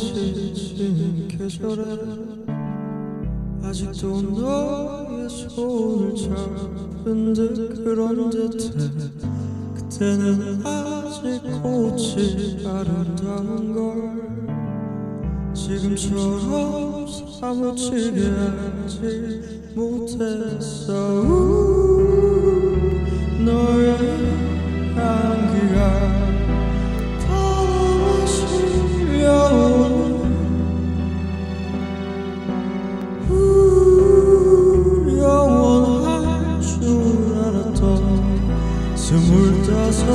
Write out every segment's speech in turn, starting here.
지친 계절에 아직도 너의 손을 잡은 듯 그런 듯해. 그때는 아직 꽃이 아름다운 걸 지금처럼 사무치게 하지 못했어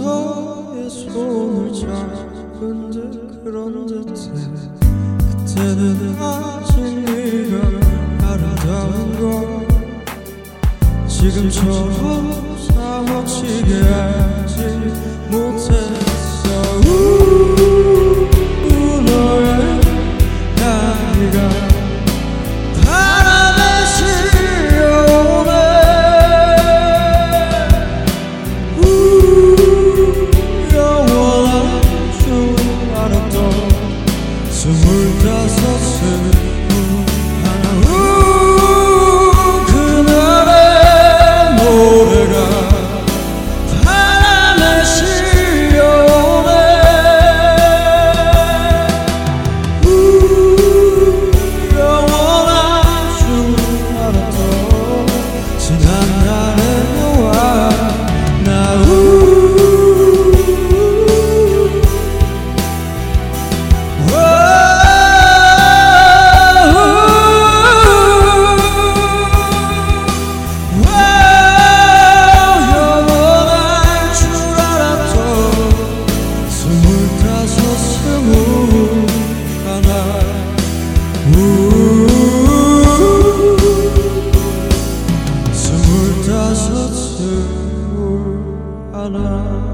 너의 손을 잡은 듯 그런 듯해. 그때는 아직 네가 아름다운 걸 지금처럼 사무치게 하지 못해 Burası color